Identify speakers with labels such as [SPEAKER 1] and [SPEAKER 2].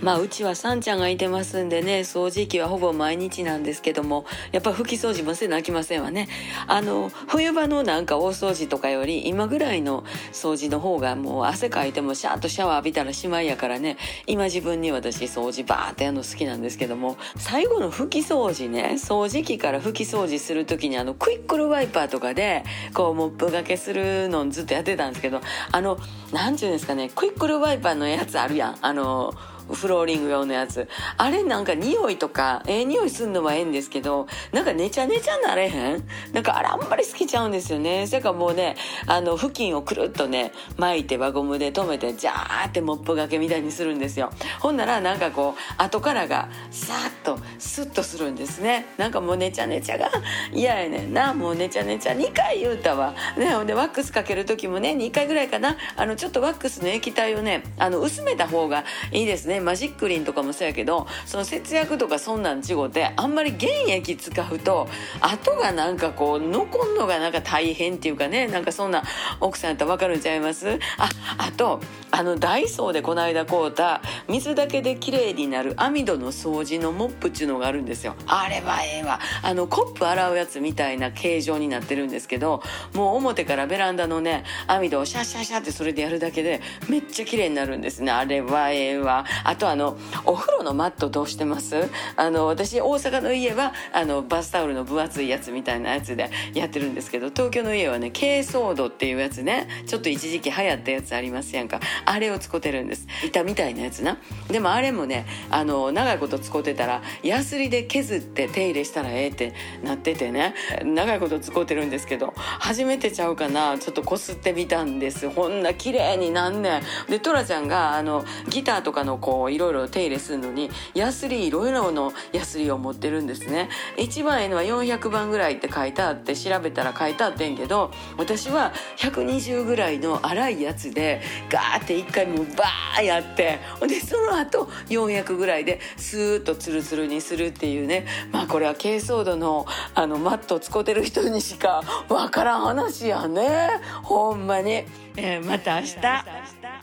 [SPEAKER 1] まあうちはさんちゃんがいてますんでね掃除機はほぼ毎日なんですけどもやっぱ拭き掃除もせなきませんわね。あの冬場のなんか大掃除とかより今ぐらいの掃除の方がもう汗かいてもシャーッとシャワー浴びたらしまいやからね今自分に私掃除バーってやるの好きなんですけども最後の拭き掃除ね掃除機から拭き掃除する時にあのクイックルワイパーとかでこうモップがけするのずっとやってたんですけどあの何て言うんですかねクイックルワイパーのやつあるやん。あのフローリング用のやつ。あれなんか匂いとかええ匂いすんのはええんですけどなんかねちゃねちゃなれへん？なんかあれあんまり好きちゃうんですよね。それかもうねあの布巾をくるっとね巻いて輪ゴムで留めてジャーってモップがけみたいにするんですよ。ほんならなんかこう後からがさーっとスッとするんですね。なんかもうねちゃねちゃが嫌やねん。なもうねちゃねちゃ2回言うたわ。ねほんでワックスかける時もね2回ぐらいかな。あのちょっとワックスの液体をねあの薄めた方がいいですね。マジックリンとかもそうやけどその節約とかそんなん違うてあんまり原液使うと後がなんかこう残んのがなんか大変っていうかねなんかそんな奥さんやったら分かるんちゃいます？ああとあのダイソーでこの間買うた水だけで綺麗になる網戸の掃除のモップっちゅうのがあるんですよ。あれはええわ。あのコップ洗うやつみたいな形状になってるんですけどもう表からベランダのね網戸をシャシャシャってそれでやるだけでめっちゃ綺麗になるんですね。あれはええわ。あとあのお風呂のマットどうしてます？あの私大阪の家はあのバスタオルの分厚いやつみたいなやつでやってるんですけど東京の家はね珪藻土っていうやつねちょっと一時期流行ったやつありますやんか。あれを使ってるんです。板みたいなやつな。でもあれもねあの長いこと使ってたらヤスリで削って手入れしたらええってなっててね。長いこと使ってるんですけど初めてちゃうかな。ちょっとこすってみたんです。ほんな綺麗になんねん。でトラちゃんがあのギターとかのこうういろいろ手入れするのにヤスリいろいろのヤスリを持ってるんですね。一番ええのは400番ぐらいって書いてあって調べたら書いてあってんけど私は120ぐらいの粗いやつでガーって一回もうバーやってでその後400ぐらいでスーッとツルツルにするっていうね。まあこれは珪藻土のあのマットを使ってる人にしかわからん話やね。ほんまに、えーまた明日。